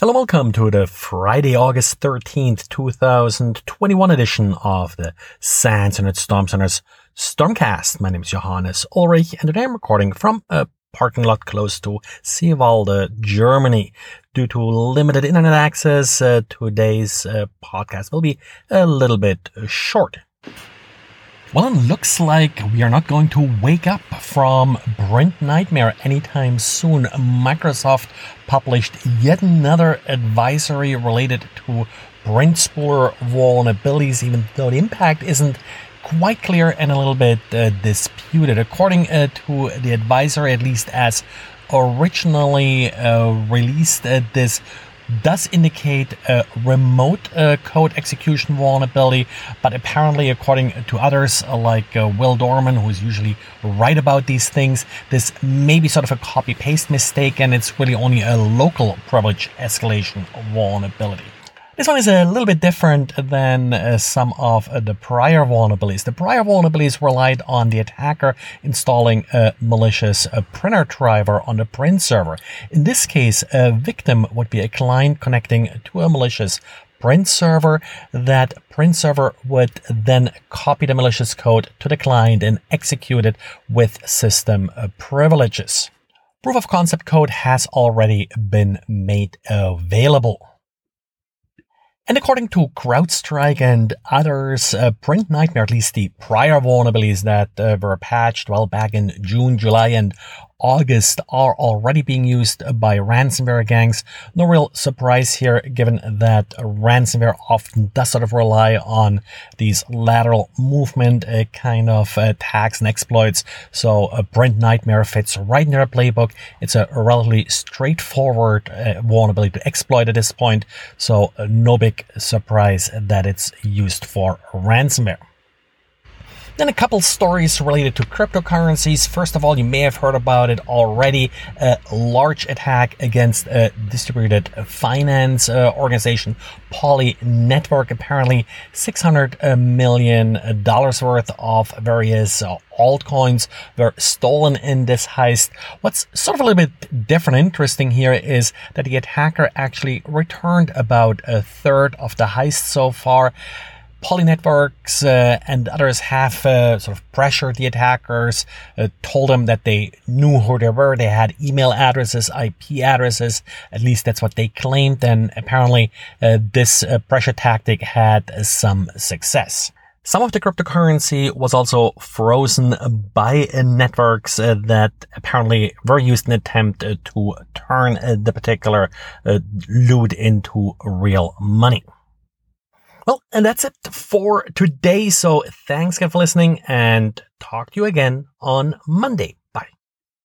Hello, welcome to the Friday, August 13th, 2021 edition of the SANS and Storm Center's Stormcast. My name is Johannes Ulrich and today I'm recording from a parking lot close to Seewalde, Germany. Due to limited internet access, uh, today's uh, podcast will be a little bit short. Well, it looks like we are not going to wake up from Print Nightmare anytime soon. Microsoft published yet another advisory related to Print spooler vulnerabilities, even though the impact isn't quite clear and a little bit uh, disputed. According uh, to the advisory, at least as originally uh, released, uh, this does indicate a remote uh, code execution vulnerability, but apparently, according to others uh, like uh, Will Dormann, who is usually right about these things, this may be sort of a copy paste mistake and it's really only a local privilege escalation vulnerability. This one is a little bit different than uh, some of uh, the prior vulnerabilities. The prior vulnerabilities relied on the attacker installing a malicious uh, printer driver on the print server. In this case, a victim would be a client connecting to a malicious print server. That print server would then copy the malicious code to the client and execute it with system uh, privileges. Proof of concept code has already been made available. And according to CrowdStrike and others, uh, Print Nightmare, at least the prior vulnerabilities that uh, were patched well back in June, July, and August are already being used by ransomware gangs. No real surprise here, given that ransomware often does sort of rely on these lateral movement uh, kind of attacks and exploits. So a Print Nightmare fits right in their playbook. It's a relatively straightforward uh, vulnerability to exploit at this point. So uh, no big surprise that it's used for ransomware. Then a couple stories related to cryptocurrencies. First of all, you may have heard about it already. A large attack against a distributed finance uh, organization, Poly Network. Apparently, $600 million worth of various uh, altcoins were stolen in this heist. What's sort of a little bit different and interesting here is that the attacker actually returned about a third of the heist so far. Poly Networks uh, and others have uh, sort of pressured the attackers, uh, told them that they knew who they were. They had email addresses, IP addresses. At least that's what they claimed. And apparently, uh, this uh, pressure tactic had some success. Some of the cryptocurrency was also frozen by uh, networks that apparently were used in an attempt to turn the particular loot into real money. Well, and that's it for today. So thanks again for listening and talk to you again on Monday.